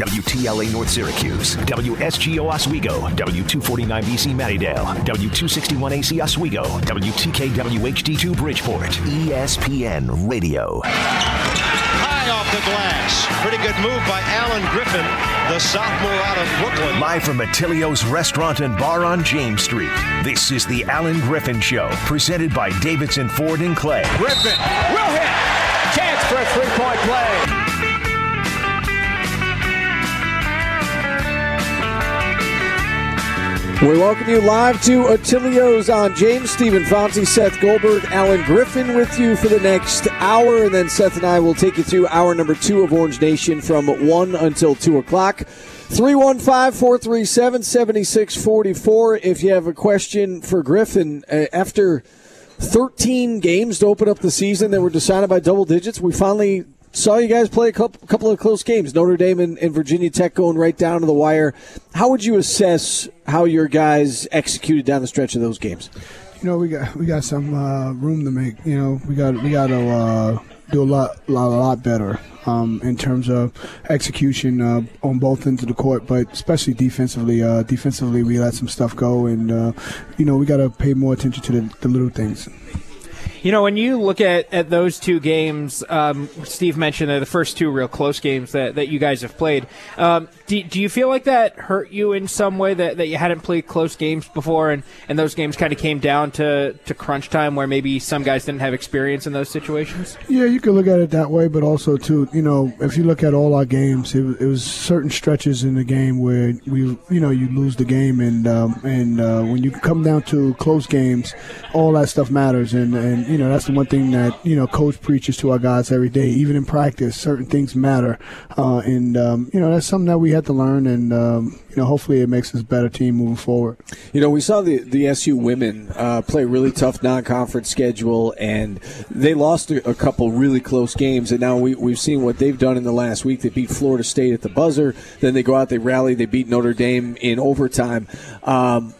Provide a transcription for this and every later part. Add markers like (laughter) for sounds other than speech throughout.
WTLA North Syracuse, WSGO Oswego, W249BC Mattydale, W261AC Oswego, WTKWHD2 Bridgeport, ESPN Radio. High off the glass. Pretty good move by Allen Griffin, the sophomore out of Brooklyn. Live from Attilio's Restaurant and Bar on James Street, this is the Allen Griffin Show, presented by Davidson Ford and Clay. Griffin will hit. Chance for a three-point play. We welcome you live to Attilio's on James Steve Infanti, Seth Goldberg, Allen Griffin with you for the next hour, and then Seth and I will take you through hour number two of Orange Nation from one until two o'clock. 315 437 7644. If you have a question for Griffin, uh, after 13 games to open up the season that were decided by double digits, we finally saw you guys play a couple, of close games. Notre Dame and, and, Virginia Tech going right down to the wire. How would you assess how your guys executed down the stretch of those games? You know, we got we got some uh, room to make. You know, we got we got to uh, do a lot, lot, a lot better um, in terms of execution uh, on both ends of the court, but especially defensively. Uh, defensively, we let some stuff go, and uh, you know, we got to pay more attention to the, the little things. You know, when you look at, at those two games, um, Steve mentioned they're the first two real close games that, that you guys have played. Um, do, do you feel like that hurt you in some way that, that you hadn't played close games before and, and those games kind of came down to, to crunch time where maybe some guys didn't have experience in those situations? Yeah, you could look at it that way, but also, too, you know, if you look at all our games, it, it was certain stretches in the game where we, you know, you lose the game, and um, and uh, when you come down to close games, all that stuff matters, and, and you know that's the one thing that you know coach preaches to our guys every day. Even in practice, certain things matter, uh, and um, you know that's something that we had to learn, and um, you know hopefully it makes us a better team moving forward. You know we saw the the SU women uh, play a really tough non-conference schedule, and they lost a, a, couple really close games, and now we we've seen what they've done in the last week. They beat Florida State at the buzzer, then they go out, they rally, they beat Notre Dame in overtime. Um,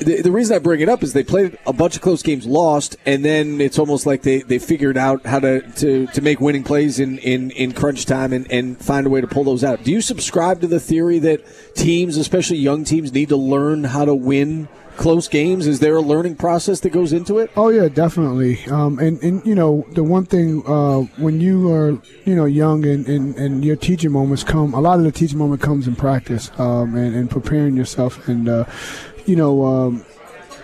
the, the, reason I bring it up is they played a bunch of close games, lost, and then it's almost like they, they figured out how to, to, to make winning plays in, in, in crunch time and, and find a way to pull those out. Do you subscribe to the theory that teams, especially young teams, need to learn how to win close games? Is there a learning process that goes into it? Oh yeah, definitely. Um, and and you know the one thing uh, when you are you know young and, and, and your teaching moments come, a lot of the teaching moment comes in practice um, and, and preparing yourself and. Uh, you know, um,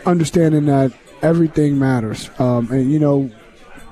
understanding that everything matters. Um, and you know,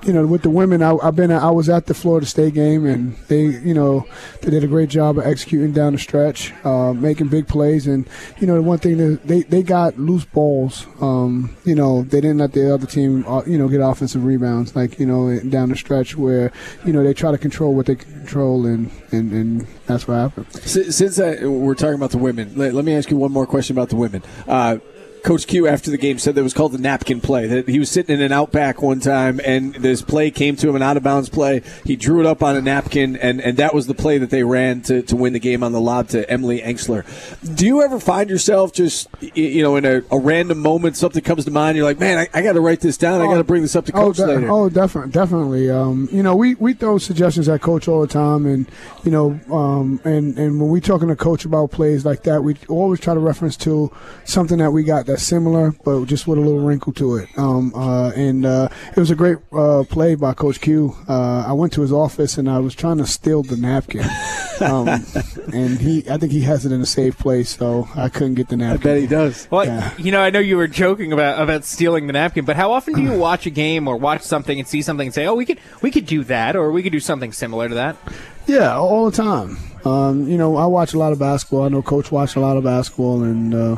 you know, with the women, I, have been, I was at the Florida State game, and they, you know, they did a great job of executing down the stretch, uh, making big plays, and you know, the one thing that they they got loose balls. Um, you know, they didn't let the other team, uh, you know, get offensive rebounds, like you know, down the stretch where you know they try to control what they control, and and, and that's what happened. Since I, we're talking about the women, let, let, me ask you one more question about the women. Uh, Coach Q after the game said that was called the napkin play. That he was sitting in an outback one time, and this play came to him, an out of bounds play. He drew it up on a napkin, and, and that was the play that they ran to, to win the game on the lob to Emily Engstler. Do you ever find yourself just, you know, in a, a random moment, something comes to mind, you're like, man, I, I got to write this down. I got to bring this up to coach oh, de- later. Oh, definitely, definitely. Um, you know, we, we throw suggestions at coach all the time, and you know, um, and and when we're talking to coach about plays like that, we always try to reference to something that we got that's similar, but just with a little wrinkle to it. Um, uh, and uh, it was a great uh, play by Coach Q. Uh, I went to his office and I was trying to steal the napkin, (laughs) um, and he, I think he has it in a safe place, so I couldn't get the napkin. I bet he does. Well, yeah. you know, I know you were joking about about stealing the napkin, but how often do you watch a game or watch something and see something and say, "Oh, we could we could do that," or we could do something similar to that? Yeah, all the time. Um, you know, I watch a lot of basketball. I know Coach watched a lot of basketball, and uh,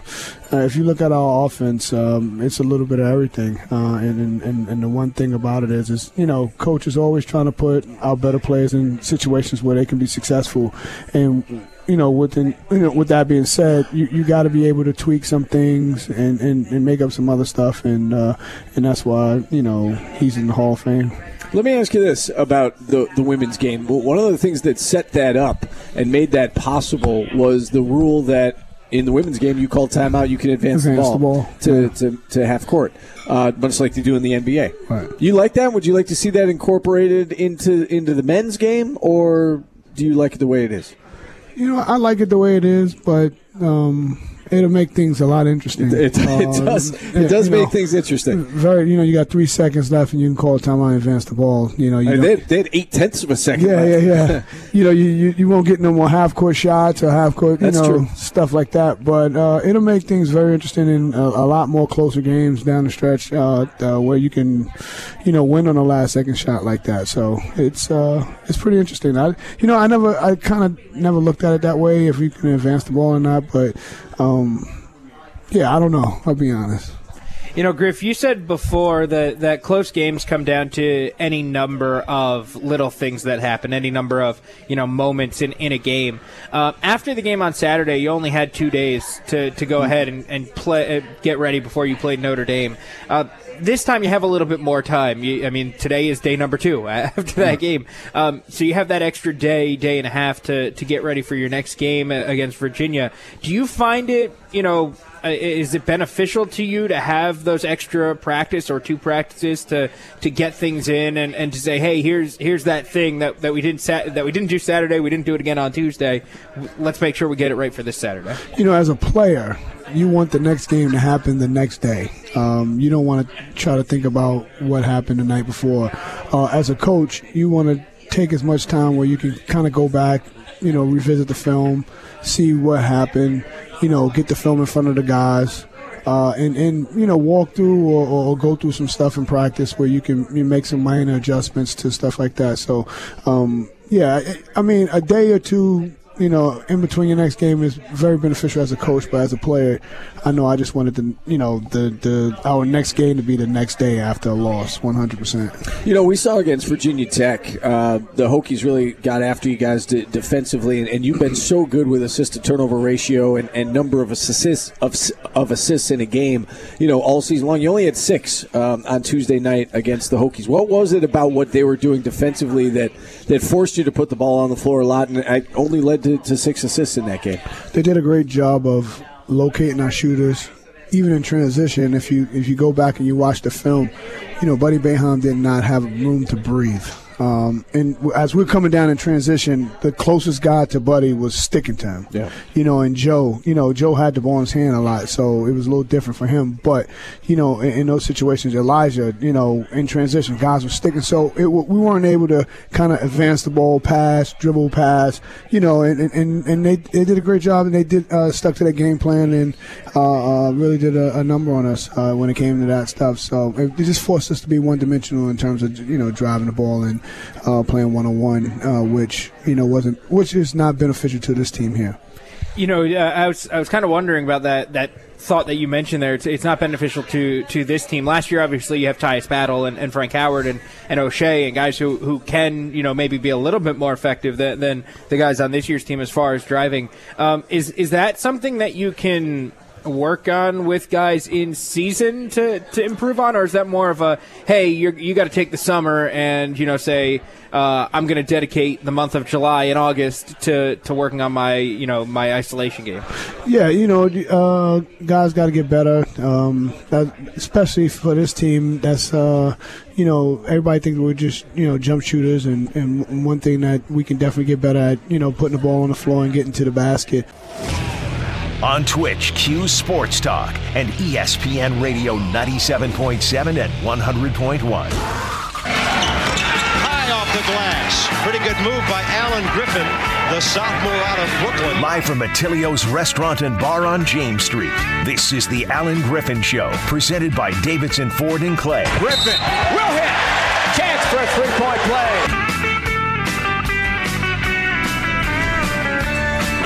uh, if you look at our offense, um, it's a little bit of everything. Uh, and, and and the one thing about it is, is you know, Coach is always trying to put our better players in situations where they can be successful, and you know, with you know, with that being said, you, you got to be able to tweak some things and, and, and make up some other stuff, and uh, and that's why you know he's in the Hall of Fame. Let me ask you this about the, the women's game. One of the things that set that up and made that possible was the rule that in the women's game, you call timeout, you can advance, advance the ball, the ball. To, to, to, half court, uh, much like they do in the NBA. Right. You like that? Would you like to see that incorporated into into the men's game, or do you like it the way it is? You know, I like it the way it is, but um, it'll make things a lot interesting. It, it Um, does. It does make know, things interesting. Very, you know, you got three seconds left, and you can call time out and advance the ball. You know, you And don't- they, they had eight tenths of a second. yeah, left. yeah, yeah. (laughs) you know, you, you, you won't get no more half court shots or half court, you That's know, true. stuff like that. But uh, it'll make things very interesting and a, a lot more closer games down the stretch uh, uh, where you can, you know, win on a last second shot like that. So it's uh, it's pretty interesting. I, you know, I never, I kind of never looked at it that way if you can advance the ball or not. But um, yeah, I don't know. I'll be honest. You know, Griff, you said before that, that close games come down to any number of little things that happen, any number of, you know, moments in, in a game. Uh, after the game on Saturday, you only had two days to, to go ahead and, and play, uh, get ready before you played Notre Dame. Uh, this time you have a little bit more time. You, I mean, today is day number two (laughs) after that game. Um, so you have that extra day, day and a half to, to get ready for your next game against Virginia. Do you find it, you know, uh, is it beneficial to you to have those extra practice or two practices to, to get things in and, and to say, hey, here's here's that thing that, that we didn't sat- that we didn't do Saturday, we didn't do it again on Tuesday. Let's make sure we get it right for this Saturday. you know, as a player, you want the next game to happen the next day. Um, you don't want to try to think about what happened the night before. Uh, as a coach, you want to take as much time where you can kind of go back, you know, revisit the film, see what happened, you know, get the film in front of the guys. Uh, and, and you know walk through or, or go through some stuff in practice where you can you make some minor adjustments to stuff like that. So, um, yeah, I, I mean a day or two you know, in between your next game is very beneficial as a coach, but as a player, I know I just wanted the, you know, the the our next game to be the next day after a loss, 100%. You know, we saw against Virginia Tech, uh, the Hokies really got after you guys de- defensively, and, and you've been so good with assist to turnover ratio and, and number of assists of, of assists in a game. You know, all season long, you only had six um, on Tuesday night against the Hokies. What was it about what they were doing defensively that that forced you to put the ball on the floor a lot, and I only led to, to six assists in that game? They did a great job of locating our shooters, even in transition. If you if you go back and you watch the film, you know, Buddy Boeheim did not have room to breathe. Um, and as we're coming down in transition, the closest guy to Buddy was sticking to him. Yeah. You know, and Joe, you know, Joe had the ball in his hand a lot, so it was a little different for him. But, you know, in, in those situations, Elijah, you know, in transition, guys were sticking. So it, we weren't able to kind of advance the ball, pass, dribble, pass, you know, and, and, and they, they did a great job and they did uh, stuck to that game plan and uh, uh, really did a, a number on us uh, when it came to that stuff. So it, it just forced us to be one dimensional in terms of, you know, driving the ball and uh, playing one on one, which, you know, wasn't, which is not beneficial to this team here. You know, I was I was kind of wondering about that that thought that you mentioned there. It's, it's not beneficial to, to this team. Last year, obviously, you have Tyus Battle and, and Frank Howard and, and Oshae and guys who, who can, you know, maybe be a little bit more effective than, than the guys on this year's team as far as driving. Um, is is that something that you can work on with guys in season to, to improve on, or is that more of a hey, you're, you got to take the summer and you know say uh, I'm going to dedicate the month of July and August to, to working on my you know my isolation game. Yeah, you know, uh, guys got to get better, um, that, especially for this team. That's uh, you know, everybody thinks we're just you know jump shooters, and, and one thing that we can definitely get better at, you know, putting the ball on the floor and getting to the basket. On Twitch, Q Sports Talk and ESPN Radio 97.7 and 100.1. High off the glass. Pretty good move by Allen Griffin, the sophomore out of Brooklyn. Live from Attilio's Restaurant and Bar on James Street, this is the Allen Griffin Show, presented by Davidson Ford and Clay. Griffin will hit. Chance for a three-point play.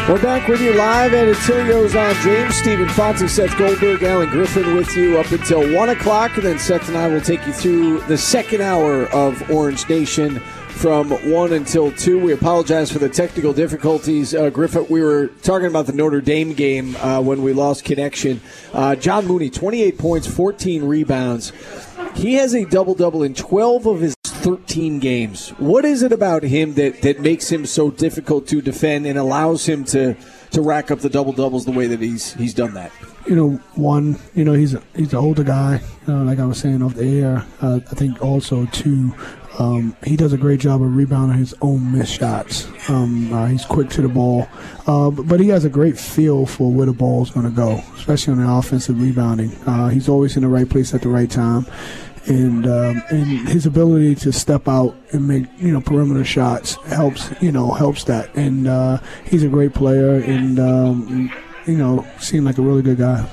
We're back with you live at Attilio's on James. Steve Infanti, Seth Goldberg, Allen Griffin with you up until 1 o'clock. And then Seth and I will take you through the second hour of Orange Nation from 1 until 2. We apologize for the technical difficulties. Uh, Griffin, we were talking about the Notre Dame game uh, when we lost connection. Uh, John Mooney, 28 points, 14 rebounds. He has a double double in 12 of his 13 games. What is it about him that, that makes him so difficult to defend and allows him to, to rack up the double doubles the way that he's he's done that? You know, one, you know, he's a, he's an older guy, like I was saying off the air. Uh, I think also two, Um, he does a great job of rebounding his own missed shots. Um, uh, he's quick to the ball, uh, but, but, he has a great feel for where the ball is going to go, especially on the offensive rebounding. Uh, he's always in the right place at the right time, and um, and his ability to step out and make you know perimeter shots helps you know helps that. And uh, he's a great player, and um, you know seemed like a really good guy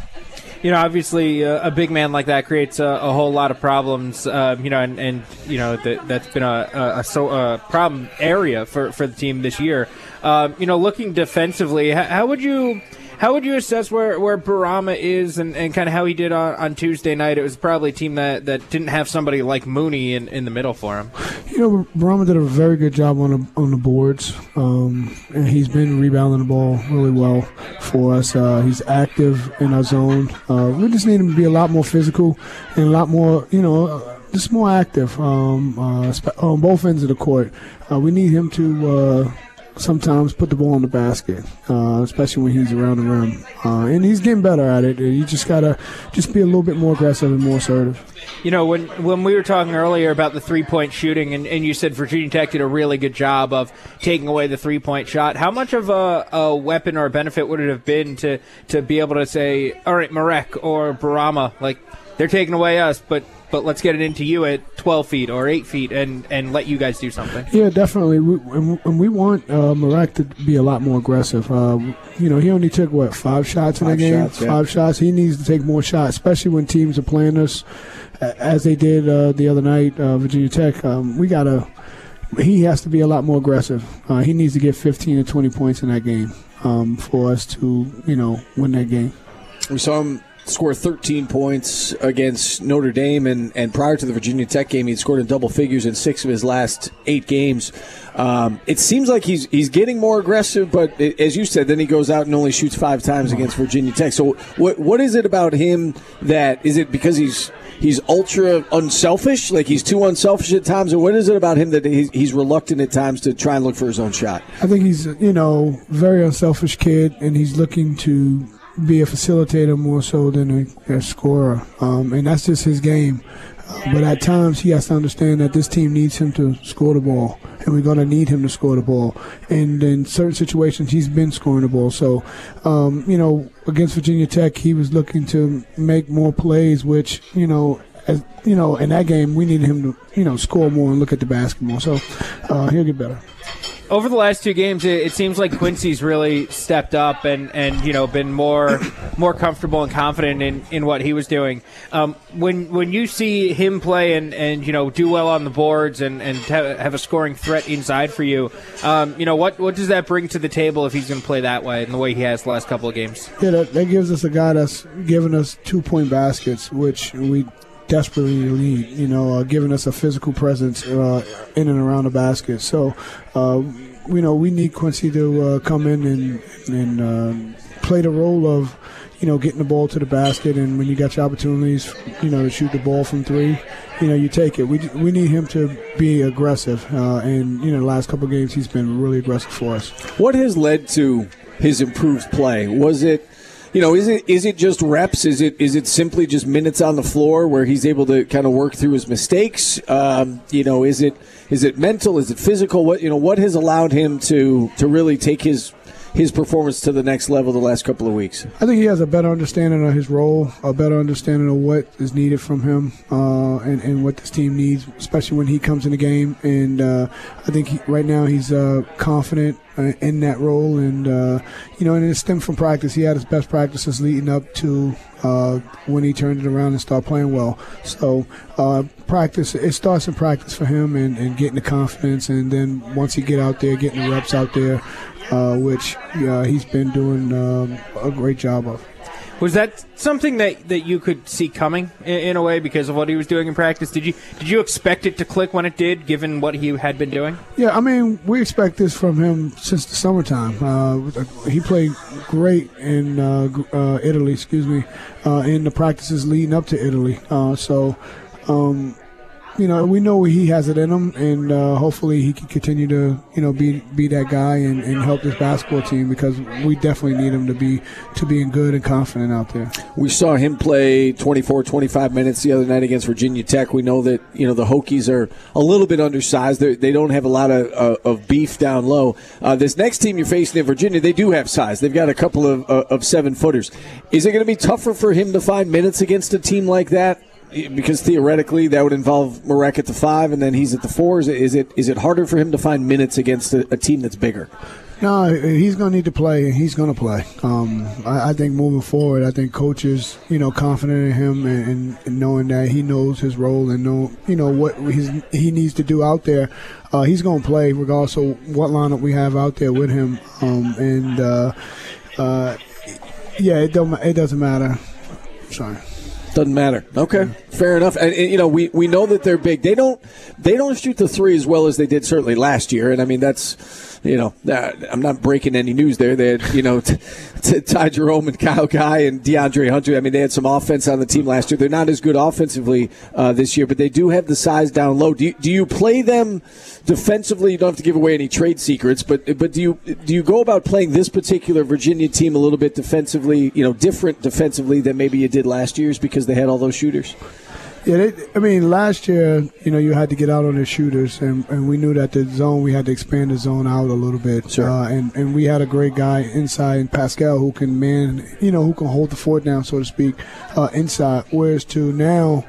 you know, obviously uh, a big man like that creates a, a whole lot of problems. Uh, you know, and, and you know that that's been a, a, a, so, a problem area for, for the team this year. Um, you know, looking defensively, how, how would you how would you assess where, where Bourama is and, and kind of how he did on, on Tuesday night? It was probably a team that, that didn't have somebody like Mooney in, in the middle for him. You know, Bourama did a very good job on the, on the boards. Um, and he's been rebounding the ball really well for us. Uh, he's active in our zone. Uh, we just need him to be a lot more physical and a lot more, you know, just more active um, uh, on both ends of the court. Uh, we need him to uh, sometimes put the ball in the basket, uh, especially when he's around the rim. Uh, and he's getting better at it. You just gotta just be a little bit more aggressive and more assertive. You know, when when we were talking earlier about the three point shooting, and, and you said Virginia Tech did a really good job of taking away the three point shot. How much of a, a weapon or a benefit would it have been to to be able to say, all right, Marek or Bourama, like they're taking away us, but but let's get it into you at 12 feet or 8 feet and, and let you guys do something. Yeah, definitely. We, and, and we want uh, Marek to be a lot more aggressive. Uh, you know, he only took, what, five shots in five the game? Shots, yeah. Five shots. He needs to take more shots, especially when teams are playing us as they did uh, the other night, uh, Virginia Tech. Um, we got to, he has to be a lot more aggressive. Uh, he needs to get 15 to 20 points in that game um, for us to, you know, win that game. We saw him score 13 points against Notre Dame, and, and prior to the Virginia Tech game, he'd scored in double figures in six of his last eight games. Um, it seems like he's he's getting more aggressive, but it, as you said, then he goes out and only shoots five times against Virginia Tech. So, what what is it about him that is it because he's he's ultra unselfish, like he's too unselfish at times, or what is it about him that he's, he's reluctant at times to try and look for his own shot? I think he's you know very unselfish kid, and he's looking to be a facilitator more so than a, a scorer, um, and that's just his game. But at times he has to understand that this team needs him to score the ball, and we're going to need him to score the ball. And in certain situations, he's been scoring the ball. So, um, you know, against Virginia Tech, he was looking to make more plays, which you know as, you know, in that game, we needed him to, you know, score more and look at the basketball. So uh, he'll get better over the last two games, it, it, seems like Quincy's really stepped up and, and you know been more more comfortable and confident in, in what he was doing. Um, when when you see him play and, and you know do well on the boards and, and have a scoring threat inside for you, um, you know what what does that bring to the table if he's going to play that way and the way he has the last couple of games? Yeah, that, that gives us a guy that's given us two point baskets, which we desperately need. You know, uh, giving us a physical presence uh, in and around the basket. So, uh, you know, we need Quincy to uh, come in and and uh, play the role of, you know, getting the ball to the basket. And when you got your opportunities, you know, to shoot the ball from three, you know, you take it. We we need him to be aggressive. Uh, and you know, the last couple games, he's been really aggressive for us. What has led to his improved play? Was it you know, is it is it just reps? Is it is it simply just minutes on the floor where he's able to kind of work through his mistakes? Um, you know, is it is it mental? Is it physical? What you know, what has allowed him to to really take his his performance to the next level the last couple of weeks? I think he has a better understanding of his role, a better understanding of what is needed from him, uh, and, and what this team needs, especially when he comes in the game. And uh, I think he, right now he's uh, confident uh, in that role, and uh, you know, and it stemmed from practice. He had his best practices leading up to uh, when he turned it around and started playing well. So practice, it starts in practice for him, and, and getting the confidence, and then once he get out there, getting the reps out there uh, which uh, he's been doing um, a great job of. Was that something that, that you could see coming in, in, a way because of what he was doing in practice? Did you did you expect it to click when it did, given what he had been doing? Yeah, I mean, we expect this from him since the summertime. Uh, he played great in uh, uh, Italy, excuse me, uh, in the practices leading up to Italy. Uh, so. Um, you know, we know he has it in him, and uh, hopefully he can continue to, you know, be be that guy and, and help this basketball team because we definitely need him to be to being good and confident out there. We saw him play 24, 25 minutes the other night against Virginia Tech. We know that you know the Hokies are a little bit undersized. They're, they do not have a lot of, uh, of beef down low. Uh, this next team you're facing in Virginia, they do have size. They've got a couple of, uh, of seven footers. Is it going to be tougher for him to find minutes against a team like that? Because theoretically that would involve Marek at the five, and then he's at the four. Is it is it, is it harder for him to find minutes against a, a team that's bigger? No, he's going to need to play. and He's going to play. Um, I, I, think moving forward, I think coaches, you know, confident in him and, and, knowing that he knows his role and know, you know, what he needs to do out there. Uh, he's going to play regardless of what lineup we have out there with him. Um, and uh, uh, yeah, it don't it doesn't matter. Sorry. Doesn't matter. Okay, fair enough. And, and, you know, we, we know that they're big. They don't they don't shoot the three as well as they did certainly last year. And I mean, that's you know, uh, I'm not breaking any news there. They had, you know, (laughs) t- t- Ty Jerome and Kyle Guy and DeAndre Hunter. I mean, they had some offense on the team last year. They're not as good offensively uh, this year, but they do have the size down low. Do you, do you play them defensively? You don't have to give away any trade secrets, but but do you do you go about playing this particular Virginia team a little bit defensively, you know, different defensively than maybe you did last year's because they had all those shooters? Yeah, they, I mean, last year, you know, you had to get out on the shooters, and, and we knew that the zone, we had to expand the zone out a little bit. Sure. Uh, and, and we had a great guy inside, and Paschal, who can man, you know, who can hold the fort down, so to speak, uh, inside. Whereas to now,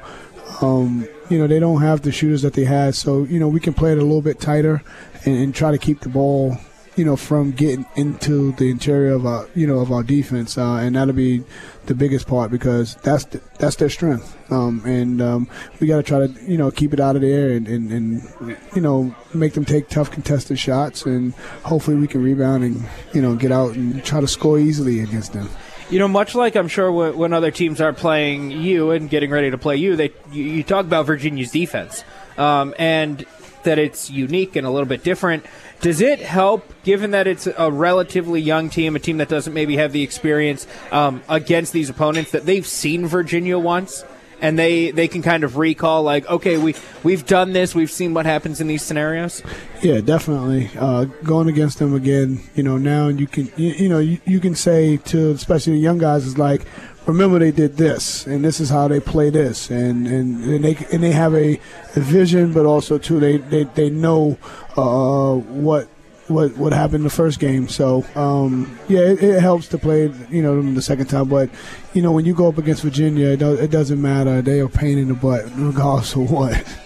um, you know, they don't have the shooters that they had, so, you know, we can play it a little bit tighter and, and try to keep the ball you know, from getting into the interior of our, you know, of our defense, uh, and that'll be the biggest part because that's the, that's their strength, um, and um, we got to try to, you know, keep it out of there and, and, and, you know, make them take tough contested shots, and hopefully we can rebound and, you know, get out and try to score easily against them. You know, much like I'm sure when other teams are playing you and getting ready to play you, they you, talk about Virginia's defense, um, and that it's unique and a little bit different. Does it help, given that it's a relatively young team, a team that doesn't maybe have the experience um, against these opponents, that they've seen Virginia once? and they, they can kind of recall like okay we we've done this we've seen what happens in these scenarios yeah definitely uh, going against them again you know now you can you, you know you, you, can say to especially the young guys is like remember they did this and this is how they play this and and, and they and they have a, a vision but also too they they, they know uh, what what what happened in the first game. So um, yeah, it, it, helps to play you know the second time. But you know when you go up against Virginia, it, do, it doesn't matter. They are pain in the butt regardless of what. (laughs)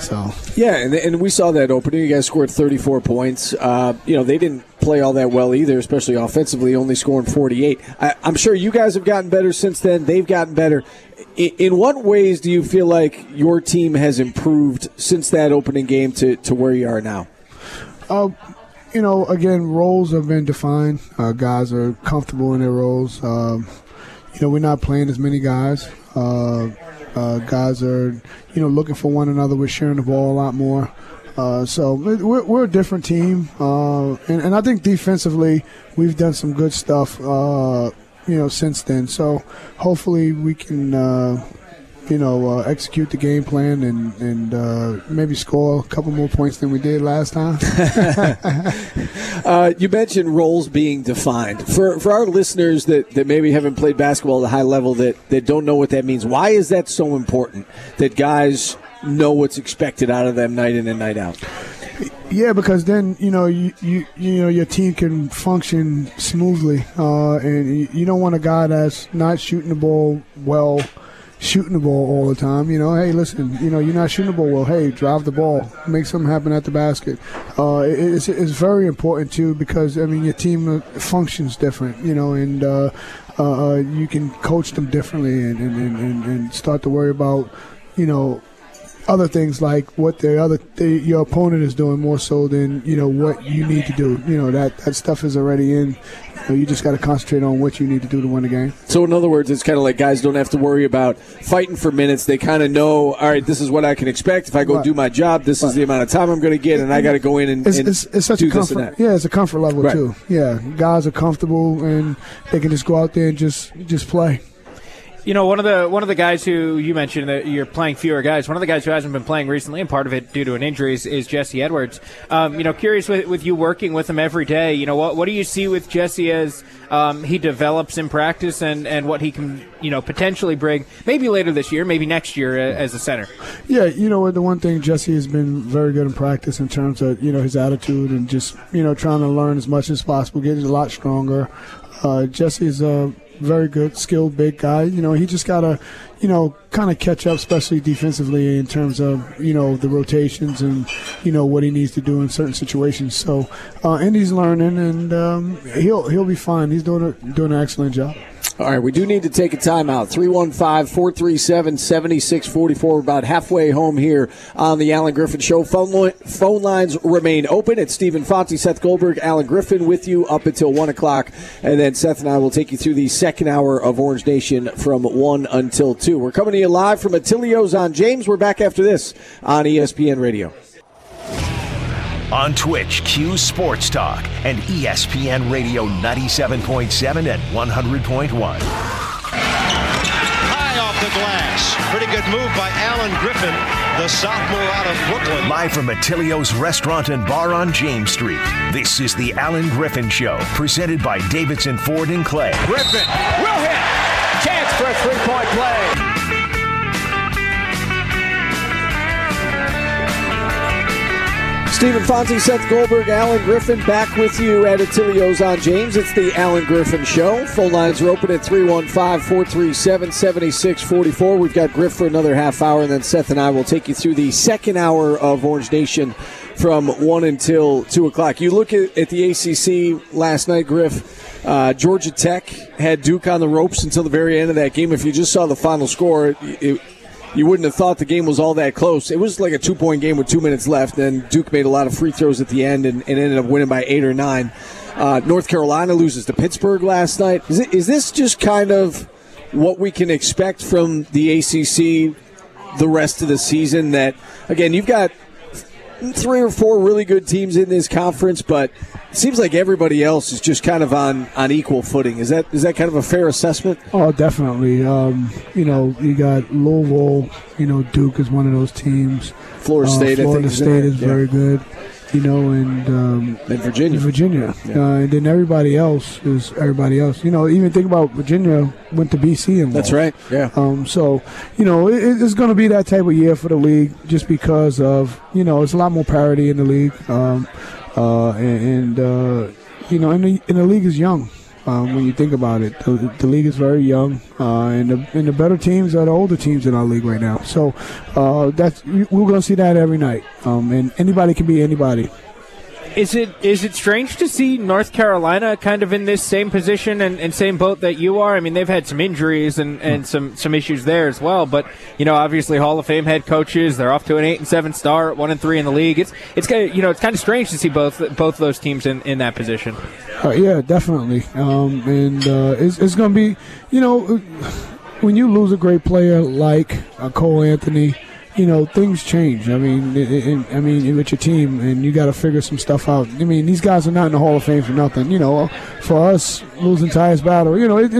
So yeah, and, and we saw that opening. You guys scored 34 points. Uh, you know they didn't play all that well either, especially offensively, only scoring 48. I, am sure you guys have gotten better since then. They've gotten better. In, in, what ways do you feel like your team has improved since that opening game to, to where you are now? Uh, you know, again, roles have been defined. Uh, guys are comfortable in their roles. Um, you know, we're not playing as many guys. Uh, uh, guys are, you know, looking for one another. We're sharing the ball a lot more. Uh, so we're, we're, a different team, uh, and, and, I think defensively we've done some good stuff, uh, you know, since then. So hopefully we can, uh, you know, uh, execute the game plan and and uh, maybe score a couple more points than we did last time. (laughs) you mentioned roles being defined for for our listeners that, that maybe haven't played basketball at a high level that that don't know what that means. Why is that so important? That guys know what's expected out of them night in and night out. Yeah, because then you know you you, you know your team can function smoothly, uh, and you, you don't want a guy that's not shooting the ball well shooting the ball all the time. You know, hey, listen, you know, you're not shooting the ball well. Hey, drive the ball, make something happen at the basket. Uh, it's, it's very important too because I mean your team functions different. You know, and uh, uh, you can coach them differently and, and, and, and start to worry about you know other things like what the other the, your opponent is doing more so than you know what you need to do. You know that that stuff is already in. You, know, you just got to concentrate on what you need to do to win the game. So in other words, it's kind of like guys don't have to worry about fighting for minutes. They kind of know, all right, this is what I can expect. If I go right. do my job, this right. is the amount of time I'm going to get, and I got to go in and, it's, and it's, it's such a comfort. Yeah, it's a comfort level right. too. Yeah, guys are comfortable and they can just go out there and just just play You know, one of the one of the guys who you mentioned that you're playing fewer guys. One of the guys who hasn't been playing recently, and part of it due to an injury, is, is Jesse Edwards. Um, you know, curious with, with you working with him every day. You know, what what do you see with Jesse as um, he develops in practice, and, and what he can you know potentially bring maybe later this year, maybe next year uh, as a center. Yeah, you know the one thing Jesse has been very good in practice in terms of you know his attitude and just you know trying to learn as much as possible, getting a lot stronger. Uh, Jesse is a very good, skilled, big guy. You know, he just got to, you know, kind of catch up, especially defensively in terms of, you know, the rotations and, you know, what he needs to do in certain situations. So, uh, and he's learning, and um, he'll he'll be fine. He's doing a, doing an excellent job. All right, we do need to take a timeout. 315 437 7644. We're about halfway home here on the Allen Griffin Show. Phone, li- phone lines remain open. It's Steve Infanti, Seth Goldberg, Allen Griffin with you up until 1 o'clock. And then Seth and I will take you through the second hour of Orange Nation from 1 until 2. We're coming to you live from Attilio's on James. We're back after this on ESPN Radio. On Twitch, Q Sports Talk and ESPN Radio 97.7 and 100.1. High off the glass. Pretty good move by Allen Griffin, the sophomore out of Brooklyn. Live from Attilio's Restaurant and Bar on James Street. This is the Allen Griffin Show, presented by Davidson Ford and Clay. Griffin will hit. Chance for a three-point play. Steve Infanti, Seth Goldberg, Allen Griffin back with you at Attilio's on James. It's the Allen Griffin Show. Phone lines are open at 315 437 7644. We've got Griff for another half hour, and then Seth and I will take you through the second hour of Orange Nation from 1 until 2 o'clock. You look at, at the ACC last night, Griff. Uh, Georgia Tech had Duke on the ropes until the very end of that game. If you just saw the final score, it, it you wouldn't have thought the game was all that close. It was like a two point game with two minutes left. Then Duke made a lot of free throws at the end and, and ended up winning by eight or nine. Uh, North Carolina loses to Pittsburgh last night. Is, it, is this just kind of what we can expect from the ACC the rest of the season? That, again, you've got three or four really good teams in this conference, but it seems like everybody else is just kind of on, on equal footing. Is that is that kind of a fair assessment? Oh, definitely. Um, you know, you got Louisville. You know, Duke is one of those teams. Florida State, Uh, I Florida think, is State is Yeah. very good. You know, and um, And Virginia. Virginia, Yeah. uh, and then everybody else is everybody else. You know, even think about Virginia went to BC and That's right. Yeah. Um, so, you know, it, it's going to be that type of year for the league just because of, you know, it's a lot more parity in the league. Um, uh, and, and uh, you know, and the, and the league is young um, when you think about it. The, the league is very young, uh, and, the, and the better teams are the older teams in our league right now. So uh, that's we're going to see that every night. Um, and anybody can be anybody. Is it is it strange to see North Carolina kind of in this same position and, and same boat that you are? I mean, they've had some injuries and, and some, some issues there as well. But you know, obviously Hall of Fame head coaches. They're off to an eight and seven start, one and three in the league. It's it's kind of, you know it's kind of strange to see both both of those teams in, in that position. Uh, yeah, definitely. Um, and uh, it's, it's going to be, you know, when you lose a great player like uh, Cole Anthony, you know things change. I mean, I mean with your team, and you got to figure some stuff out. I mean, these guys are not in the Hall of Fame for nothing. You know, for us losing Tyus Battle, you know, it,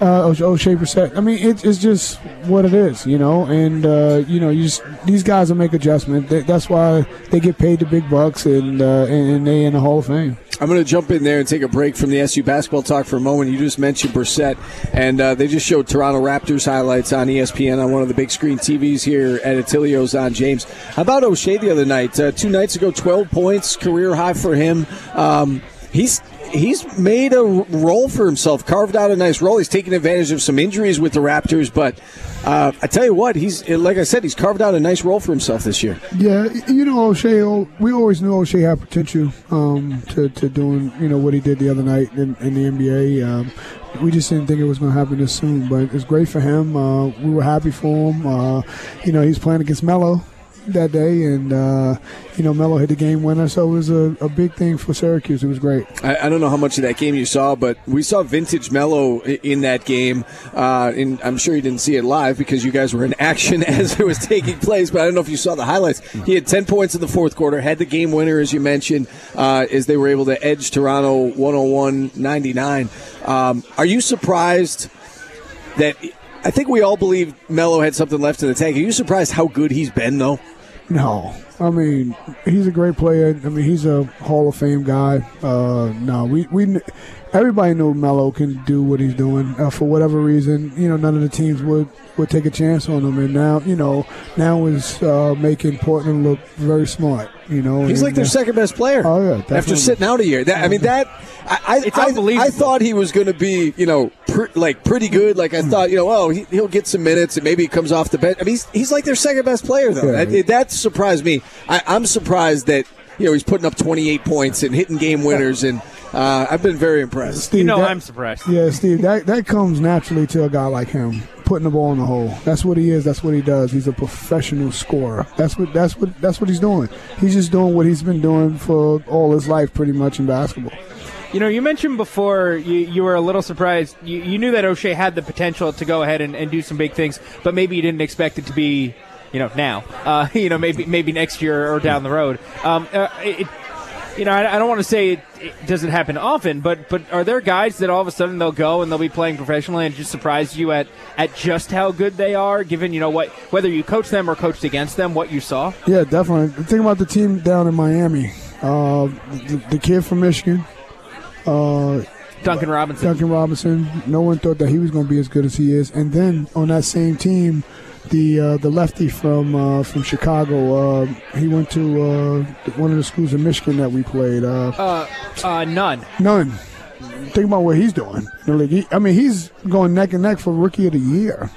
uh, Oshae Brissett. I mean, it, it's just what it is, you know. And uh, you know, you just these guys will make adjustment. That's why they get paid the big bucks, and uh, and, they in the Hall of Fame. I'm going to jump in there and take a break from the SU basketball talk for a moment. You just mentioned Brissett, and uh, they just showed Toronto Raptors highlights on ESPN on one of the big screen TVs here at Attilio's on James. How about Oshae the other night? Uh, two nights ago, 12 points, career high for him. Um, he's he's made a role for himself, carved out a nice role. He's taken advantage of some injuries with the Raptors, but uh, I tell you what, he's like I said, he's carved out a nice role for himself this year. Yeah, you know Oshae. We always knew Oshae had potential um, to to doing you know what he did the other night in, in the NBA. Um, we just didn't think it was going to happen this soon, but it's great for him. Uh, we were happy for him. Uh, you know, he's playing against Melo that day, and uh, you know Melo hit the game winner, so it was a, a big thing for Syracuse. It was great. I, I don't know how much of that game you saw, but we saw vintage Melo in that game. Uh, and I'm sure you didn't see it live because you guys were in action (laughs) as it was taking place. But I don't know if you saw the highlights. He had 10 points in the fourth quarter, had the game winner, as you mentioned, uh, as they were able to edge Toronto 101 99. Um, are you surprised that? I think we all believe Melo had something left in the tank. Are you surprised how good he's been, though? No, I mean he's a great player. I mean he's a Hall of Fame guy. Uh, no, we we everybody knew Melo can do what he's doing. Uh, for whatever reason, you know, none of the teams would would take a chance on him. And now, you know, now is uh, making Portland look very smart. You know, he's like their uh, second best player. Oh yeah, after sitting out a year. That, I mean that. I I, It's I, unbelievable. I thought he was going to be, you know, pr- like pretty good. Like I thought, you know, oh, he, he'll get some minutes and maybe he comes off the bench. I mean, he's, he's like their second best player though. Yeah. That, that surprised me. I, I'm surprised that you know he's putting up 28 points and hitting game winners, and uh, I've been very impressed. Steve, You know, that- I'm surprised. Yeah, Steve, that that comes naturally to a guy like him, putting the ball in the hole. That's what he is. That's what he does. He's a professional scorer. That's what that's what that's what he's doing. He's just doing what he's been doing for all his life, pretty much in basketball. You know, you mentioned before you, you were a little surprised. You, you knew that Oshae had the potential to go ahead and, and do some big things, but maybe you didn't expect it to be, you know, now. Uh, (laughs) you know, maybe maybe next year or down the road. Um, uh, it, you know, I, I don't want to say it, it doesn't happen often, but but are there guys that all of a sudden they'll go and they'll be playing professionally and just surprise you at at just how good they are, given you know what whether you coach them or coached against them, what you saw? Yeah, definitely. Think about the team down in Miami. Uh, the, the kid from Michigan, uh, Duncan Robinson. Duncan Robinson. No one thought that he was going to be as good as he is. And then on that same team, the uh, the lefty from uh, from Chicago. Uh, he went to uh, one of the schools in Michigan that we played. Uh, Uh, uh, none. none. Think about what he's doing. in the league. He- I mean, he's going neck and neck for rookie of the year.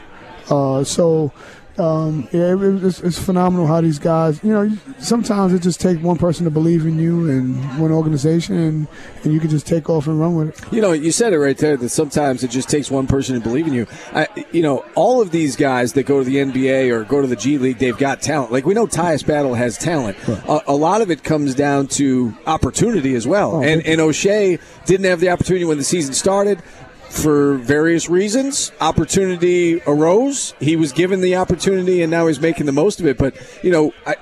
Uh, so. Um, yeah, it, it's, it's phenomenal how these guys, you know, sometimes it just takes one person to believe in you and one organization, and, and you can just take off and run with it. You know, you said it right there that sometimes it just takes one person to believe in you. I, you know, all of these guys that go to the NBA or go to the G League, they've got talent. Like we know Tyus Battle has talent. A, a lot of it comes down to opportunity as well. Oh, and, and Oshae didn't have the opportunity when the season started. For various reasons, opportunity arose. He was given the opportunity, and now he's making the most of it. But you know, I,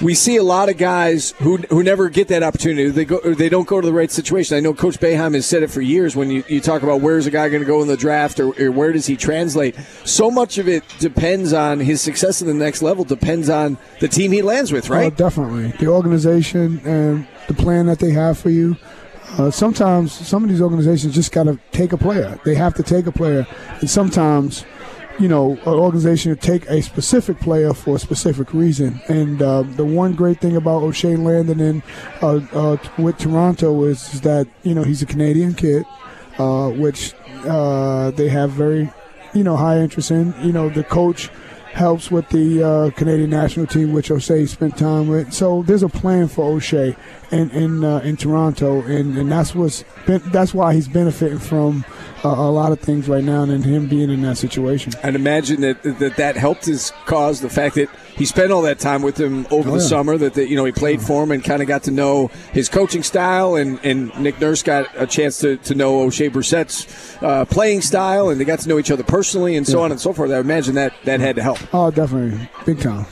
we see a lot of guys who who never get that opportunity. They go, they don't go to the right situation. I know Coach Boeheim has said it for years. When you, you talk about where's a guy going to go in the draft, or, or where does he translate, so much of it depends on his success in the next level. Depends on the team he lands with, right? definitely. The organization and the plan that they have for you. Uh, sometimes some of these organizations just got to take a player. They have to take a player, and sometimes, you know, an organization will take a specific player for a specific reason. And uh, the one great thing about Oshae landing in uh, uh, with Toronto is, is that you know he's a Canadian kid, uh, which uh, they have very, you know, high interest in. You know, the coach helps with the uh, Canadian national team, which Oshae spent time with. So there's a plan for Oshae in in, uh, in Toronto, and, and that's what's been, that's why he's benefiting from uh, a lot of things right now, and him being in that situation. I'd imagine that, that that helped his cause. The fact that he spent all that time with him over Oh, the yeah. summer, that, that you know he played for him and kind of got to know his coaching style, and, and Nick Nurse got a chance to, to know Oshae Brissett's uh, playing style, and they got to know each other personally, and so on and so forth. I imagine that that had to help. Oh, definitely, big time.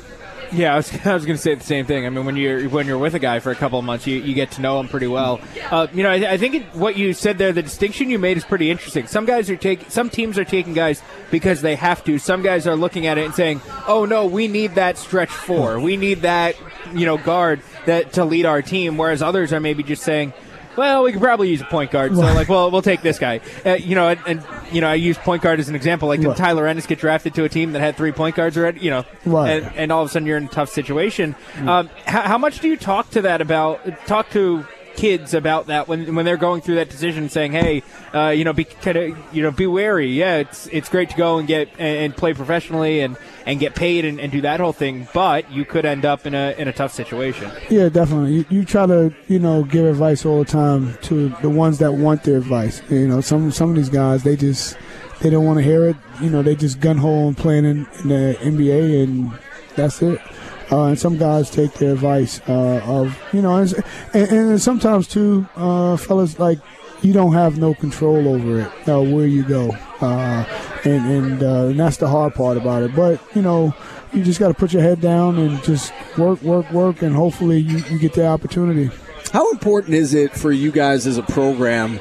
Yeah, I was, (laughs) I was going to say the same thing. I mean, when you're when you're with a guy for a couple of months, you, you get to know him pretty well. Uh, you know, I, I think it, what you said there, the distinction you made is pretty interesting. Some guys are taking, some teams are taking guys because they have to. Some guys are looking at it and saying, "Oh no, we need that stretch four. We need that, you know, guard that to lead our team." Whereas others are maybe just saying. Well, we could probably use a point guard, so like, well, we'll take this guy. Uh, you know, and, and you know, I use point guard as an example. Like, did Right. Tyler Ennis get drafted to a team that had three point guards already? You know, Right. and, and all of a sudden you're in a tough situation. Um, how, how much do you talk to that about? Talk to kids about that when when they're going through that decision, saying, "Hey, uh, you know, be kind of you know, be wary. Yeah, it's it's great to go and get and, and play professionally and and get paid and, and do that whole thing, but you could end up in a in a tough situation." Yeah, definitely. You, you try to, you know, give advice all the time to the ones that want the advice. You know, some some of these guys they just they don't want to hear it. You know, they just gun hole and playing in, in the NBA, and that's it. Uh, and some guys take their advice uh, of, you know, and, and, and sometimes too, uh, fellas like you don't have no control over it uh, where you go, uh, and and, uh, and that's the hard part about it. But you know, you just got to put your head down and just work, work, work, and hopefully you, you get the opportunity. How important is it for you guys as a program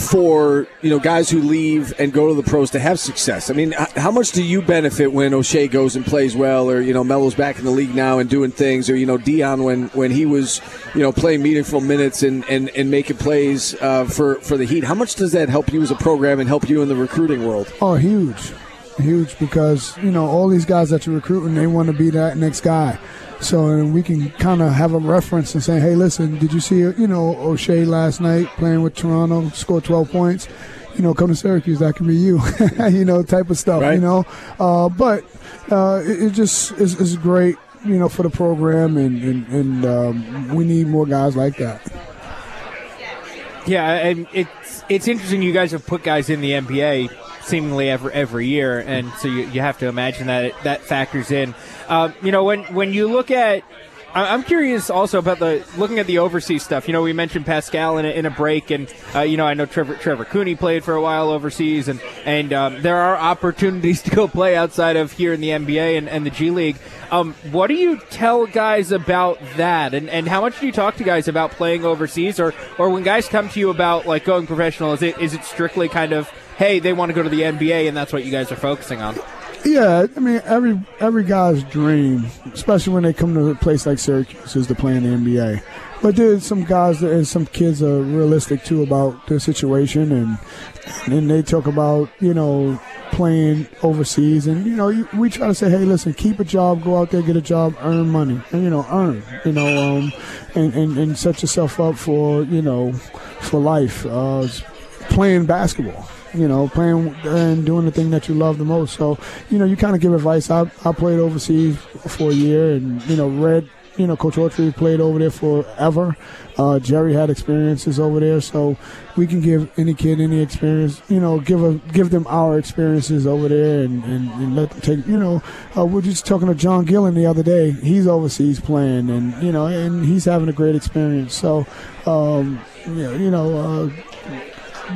for you know guys who leave and go to the pros to have success. I mean, how much do you benefit when Oshae goes and plays well, or you know Melo's back in the league now and doing things, or you know Dion when when he was you know playing meaningful minutes and and, and making plays uh, for for the Heat. How much does that help you as a program and help you in the recruiting world? Oh, huge, huge because you know all these guys that you're recruiting, they want to be that next guy. So we can kind of have a reference and say, hey, listen, did you see, you know, Oshae last night playing with Toronto, scored 12 points? You know, come to Syracuse, that can be you, (laughs) you know, type of stuff, right. you know. Uh, but uh, it, it, just is, is, great, you know, for the program, and, and, and um, we need more guys like that. Yeah, and it's it's interesting. You guys have put guys in the NBA seemingly every every year, and so you, you have to imagine that it, that factors in. Um, you know, when when you look at I'm curious also about the looking at the overseas stuff. You know, we mentioned Paschal in a, in a break, and uh, you know, I know Trevor Trevor Cooney played for a while overseas, and and um, there are opportunities (laughs) to go play outside of here in the NBA and, and the G League. Um, what do you tell guys about that, and, and how much do you talk to guys about playing overseas, or or when guys come to you about like going professional? Is it is it strictly kind of hey, they want to go to the NBA, and that's what you guys are focusing on? Yeah, I mean every every guy's dream, especially when they come to a place like Syracuse, is to play in the NBA. But there's some guys and some kids are realistic too about their situation, and and they talk about you know playing overseas, and you know we try to say, hey, listen, keep a job, go out there, get a job, earn money, and you know earn, you know, um, and, and and set yourself up for you know for life, uh, playing basketball you know, playing and doing the thing that you love the most. So, you know, you kind of give advice. I, I played overseas for a year and, you know, read, you know, Coach Autry played over there forever. Uh, Gerry had experiences over there, so we can give any kid any experience. You know, give a give them our experiences over there, and, and, and let them take. You know, uh, we're just talking to John Gillon the other day. He's overseas playing, and you know, and he's having a great experience. So, um, yeah, you know, uh,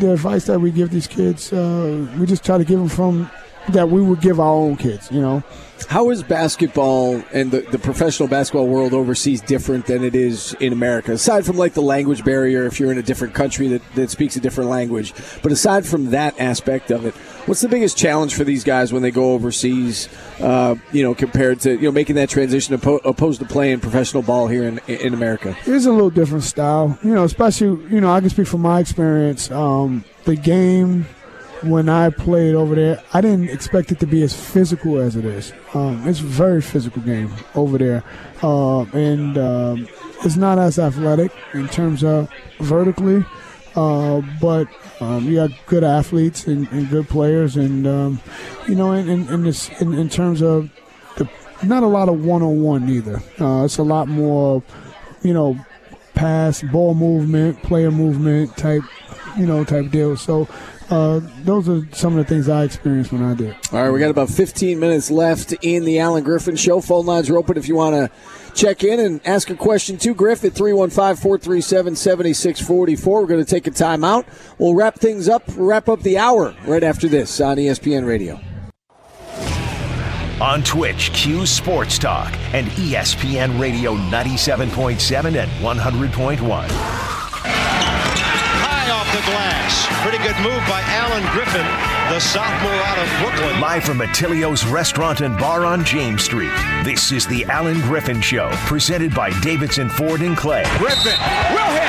the advice that we give these kids, uh, we just try to give them from that we would give our own kids, you know. How is basketball and the, the professional basketball world overseas different than it is in America? Aside from like the language barrier, if you're in a different country that, that speaks a different language, but aside from that aspect of it, what's the biggest challenge for these guys when they go overseas? Uh, you know, compared to you know making that transition opposed to playing professional ball here in in America. It's a little different style, you know. Especially you know, I can speak from my experience. Um, the game when I played over there, I didn't expect it to be as physical as it is. Um, it's a very physical game over there, uh, and um, it's not as athletic in terms of vertically, uh, but um, you got good athletes and, and good players, and um, you know, in in, in, this, in, in terms of the not a lot of one on one either. Uh, it's a lot more, you know, pass, ball movement, player movement type, you know, type deal. So uh, those are some of the things I experienced when I did. All right, we got about 15 minutes left in the Allen Griffin Show. Phone lines are open if you want to check in and ask a question to Griff at 315 437 7644. We're going to take a timeout. We'll wrap things up, wrap up the hour right after this on ESPN Radio. On Twitch, Q Sports Talk and ESPN Radio 97.7 and 100.1 the glass. Pretty good move by Allen Griffin, the sophomore out of Brooklyn. Live from Attilio's Restaurant and Bar on James Street. This is the Allen Griffin Show, presented by Davidson Ford and Clay. Griffin will hit.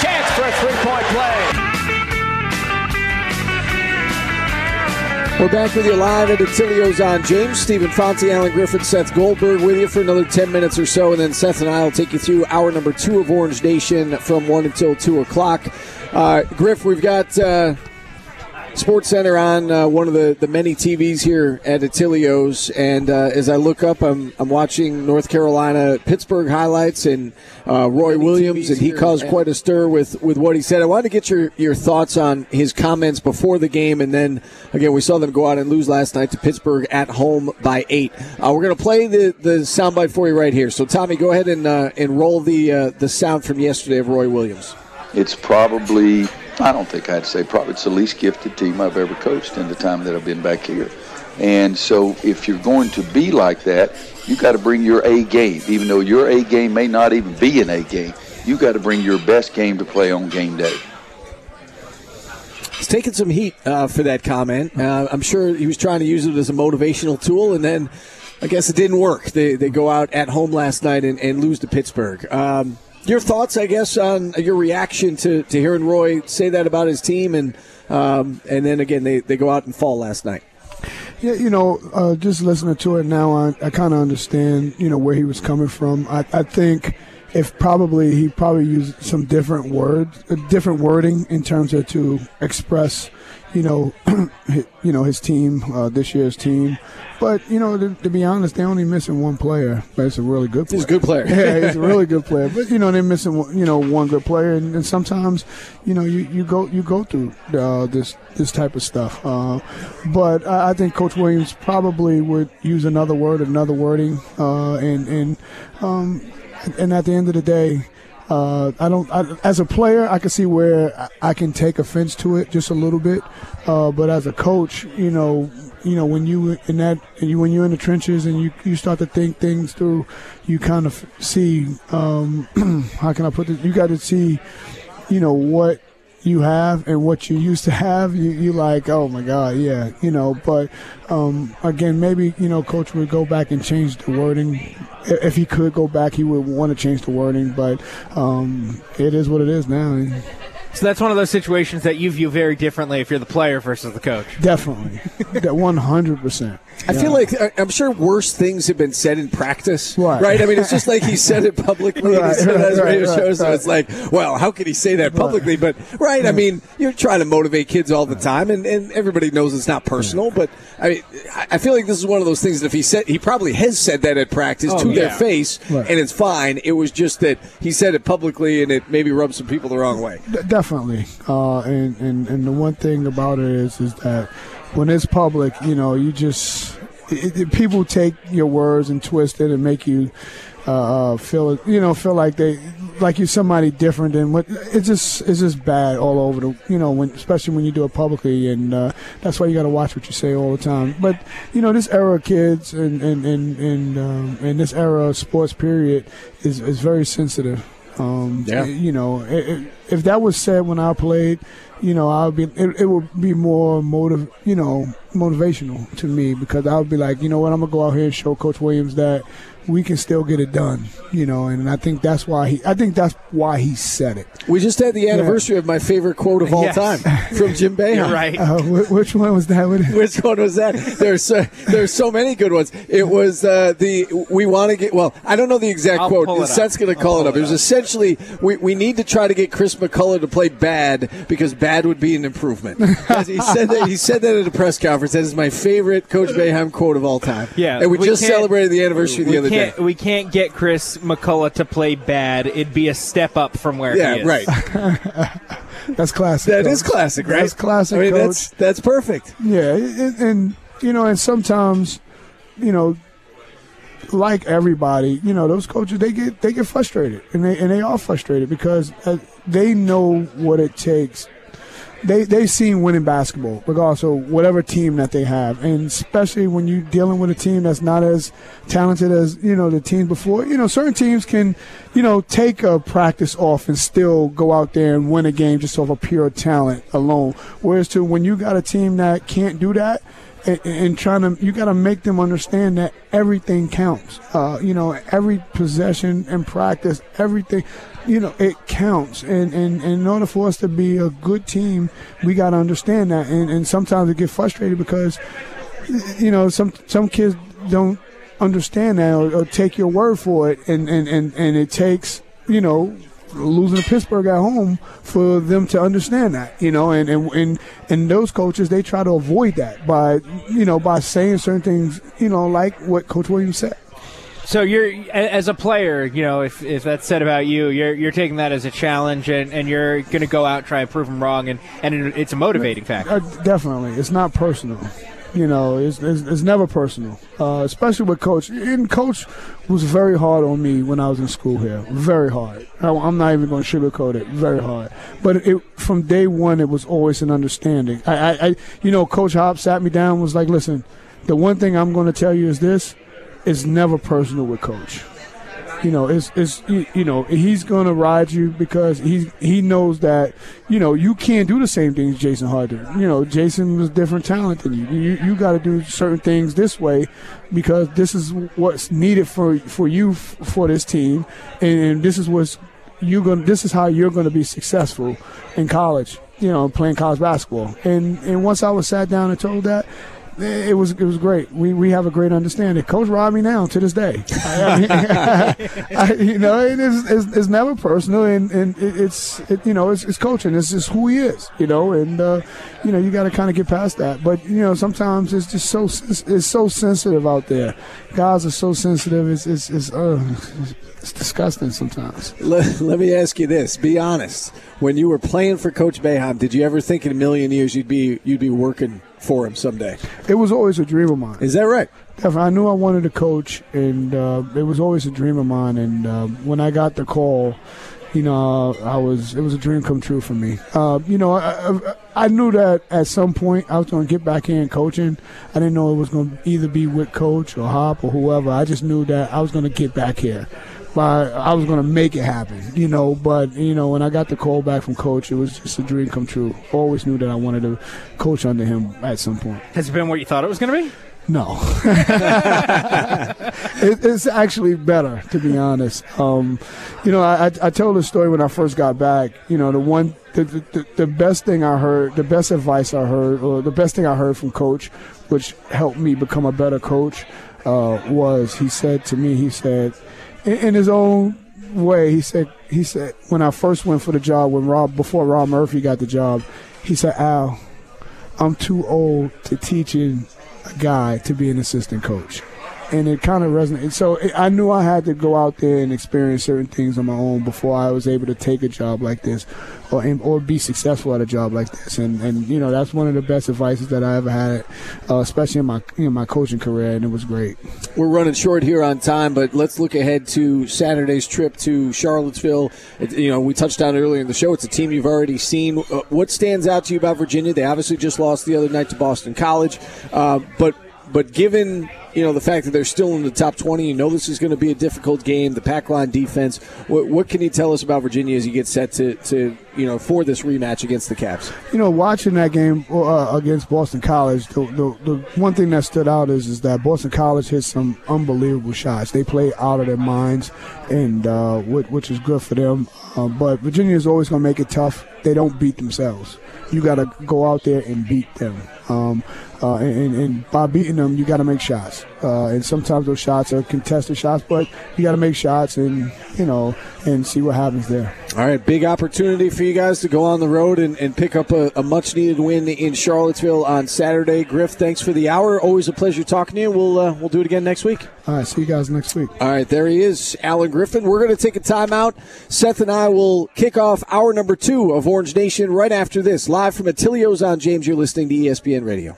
Chance for a three-point play. We're back with you live at Attilio's on James. Steve Infanti, Allen Griffin, Seth Goldberg with you for another 10 minutes or so. And then Seth and I will take you through hour number two of Orange Nation from 1 until 2 o'clock. Uh, Griff, we've got uh, Sports Center on uh, one of the, the many TVs here at Attilio's, and uh, as I look up, I'm, I'm watching North Carolina Pittsburgh highlights and uh, Roy many Williams, TVs and he caused quite a stir with, with what he said. I wanted to get your, your thoughts on his comments before the game, and then again, we saw them go out and lose last night to Pittsburgh at home by eight. Uh, we're going to play the, the soundbite for you right here. So, Tommy, go ahead and, uh, and roll the, the sound from yesterday of Roy Williams it's probably I don't think I'd say probably it's the least gifted team I've ever coached in the time that I've been back here. And so if you're going to be like that, you got to bring your A game. Even though your A game may not even be an A game, you got to bring your best game to play on game day. He's taking some heat uh, for that comment. Uh, I'm sure he was trying to use it as a motivational tool, and then I guess it didn't work. They, they go out at home last night and, and lose to Pittsburgh. Um, your thoughts, I guess, on your reaction to, to hearing Roy say that about his team, and um, and then again they, they go out and fall last night. Yeah, you know, uh, just listening to it now, I, I kind of understand, you know, where he was coming from. I, I think if probably he probably used some different words, uh, different wording in terms of to express, you know, (clears throat) you know his team, uh, this year's team. But you know, to, to, be honest, they're only missing one player. But it's a really good. player. He's a good player. (laughs) yeah, he's a really good player. (laughs) But you know, they're missing you know one good player, and, and sometimes you know you, you go you go through uh, this this type of stuff. Uh, but I, I, think Coach Williams probably would use another word, another wording, uh, and and um, and at the end of the day. Uh, I don't. I, as a player, I can see where I, can take offense to it just a little bit, uh, but as a coach, you know, you know when you in that when you're in the trenches and you you start to think things through, you kind of see um, (clears throat) how can I put this? You got to see, you know what you have and what you used to have, you, you like, oh my God, yeah, you know. But um, again, maybe you know, coach would go back and change the wording. If he could go back, he would want to change the wording. But um, it is what it is now. So that's one of those situations that you view very differently if you're the player versus the coach. Definitely, one hundred percent. I feel like I'm sure worse things have been said in practice, right? right? I mean, it's just like he said it publicly right, and right, right, radio shows. So it's like, well, how could he say that publicly? But right, I mean, you're trying to motivate kids all the time, and, and everybody knows it's not personal. But I mean, I feel like this is one of those things that if he said, he probably has said that at practice oh, to yeah. their face, and it's fine. It was just that he said it publicly, and it maybe rubbed some people the wrong way. D- definitely, uh, and and and the one thing about it is is that when it's public, you know, you just it, it, people take your words and twist it and make you uh, uh feel you know feel like they like you're somebody different and what it's just it's just bad all over the you know when especially when you do it publicly and uh, that's why you got to watch what you say all the time. But you know this era of kids and and and and, um, and this era of sports period is is very sensitive um, yeah. you know if that was said when I played you know, I'll be it, it would be more motive, you know, motivational to me because I would be like, you know what, I'm gonna go out here and show Coach Williams that we can still get it done, you know, and I think that's why he I think that's why he said it. We just had the anniversary yeah. of my favorite quote of all yes. time (laughs) from Jim Boeheim. right. Uh, which one was that? which one was that? There's so, there's so many good ones. It was uh, the we want to get well. I don't know the exact I'll quote. Seth's going to call it up. It, it was essentially we, we need to try to get Chris McCullough to play bad because bad would be an improvement. (laughs) he said that he said that at a press conference. That is my favorite Coach Boeheim quote of all time. Yeah, and we, we just celebrated the anniversary the other day. We can't get Chris McCullough to play bad. It'd be a step up from where yeah, he is. right. (laughs) that's classic. That coach. is classic, right? That's classic. I mean, coach. that's that's perfect. Yeah, and, and you know, and sometimes, you know, like everybody, you know, those coaches they get they get frustrated, and they and they are frustrated because uh, they know what it takes they they've seen winning basketball, regardless of whatever team that they have, and especially when you're dealing with a team that's not as talented as you know the team before. You know, certain teams can, you know, take a practice off and still go out there and win a game just off of pure talent alone. Whereas to when you got a team that can't do that, and, and trying to you got to make them understand that everything counts. Uh, you know, every possession and practice, everything you know, it counts. And, and, and, in order for us to be a good team, we got to understand that. And, and sometimes we get frustrated because, you know, some some kids don't understand that or, or take your word for it. And, and, and, and it takes, you know, losing to Pittsburgh at home for them to understand that, you know, and, and, and, and those coaches, they try to avoid that by, you know, by saying certain things, you know, like what Coach Williams said. So you're as a player, you know, if, if that's said about you, you're you're taking that as a challenge, and, and you're going to go out and try and prove them wrong, and, and it's a motivating factor. Uh, definitely, it's not personal. You know, it's, it's, it's never personal, uh, especially with coach. And coach was very hard on me when I was in school here. Very hard. I, am not even going to sugarcoat it. Very hard. But it, from day one, it was always an understanding. I, I, I, you know, Coach Hop sat me down, was like, "Listen, the one thing I'm going to tell you is this: it's never personal with coach. You know, it's it's you know he's gonna ride you because he he knows that you know you can't do the same things Jason Hart did. You know, Jason was different talent than you. You you got to do certain things this way because this is what's needed for for you f- for this team, and this is what's you going this is how you're going to be successful in college you know playing college basketball and and once i was sat down and told that it was it was great. We we have a great understanding. Coach robbed me now to this day. I, (laughs) (laughs) I, you know, it is it's, it's, never personal, and and it's it, you know it's, it's coaching. It's just who he is. You know, and uh, you know you got to kind of get past that. But you know sometimes it's just so it's, it's, so sensitive out there. Guys are so sensitive. It's it's it's, uh, it's disgusting sometimes. Let, let me ask you this: Be honest. When you were playing for Coach Boeheim, did you ever think in a million years you'd be you'd be working for him someday? It was always a dream of mine. Is that right? Definitely. I knew I wanted to coach, and uh, it was always a dream of mine. And uh, when I got the call, you know, I was it was a dream come true for me. Uh, you know, I, I, I, knew that at some point I was going to get back in coaching. I didn't know it was going to either be with coach or Hop or whoever. I just knew that I was going to get back here but I was going to make it happen, you know. But you know, when I got the call back from coach, it was just a dream come true. Always knew that I wanted to coach under him at some point. Has it been what you thought it was going to be? No, (laughs) it, it's actually better to be honest. Um, you know, I, I told the story when I first got back. You know, the one, the, the, the best thing I heard, the best advice I heard, or the best thing I heard from coach, which helped me become a better coach, uh, was he said to me, he said in, his own way, he said he said when I first went for the job when Rob before Rob Murphy got the job, he said, Al, I'm too old to teaching a guy to be an assistant coach and it kind of resonated. So it, I knew I had to go out there and experience certain things on my own before I was able to take a job like this, or or be successful at a job like this. And and you know that's one of the best advices that I ever had, uh, especially in my in my coaching career, and it was great. We're running short here on time, but let's look ahead to Saturday's trip to Charlottesville. It, you know, we touched on earlier in the show. It's a team you've already seen. Uh, what stands out to you about Virginia? They obviously just lost the other night to Boston College, uh, but but given you know the fact that they're still in the top 20 you know this is going to be a difficult game. The pack line defense what, what, can you tell us about virginia as you get set to, to you know for this rematch against the Cavs? You know watching that game uh, against boston college the, the, the, one thing that stood out is, is that boston college hit some unbelievable shots. They play out of their minds and uh, which is good for them. Uh, but virginia is always going to make it tough they don't beat themselves you got to go out there and beat them um, uh, and, and, by beating them, you got to make shots. Uh, and sometimes those shots are contested shots, but you got to make shots and you know and see what happens there. All right, big opportunity for you guys to go on the road and, and pick up a, a much needed win in Charlottesville on Saturday. Griff, thanks for the hour. Always a pleasure talking to you. We'll uh, we'll do it again next week. All right, see you guys next week. All right, there he is, Allen Griffin. We're going to take a timeout. Seth and I will kick off hour number two of Orange Nation right after this, live from Attilio's on James. You're listening to ESPN Radio.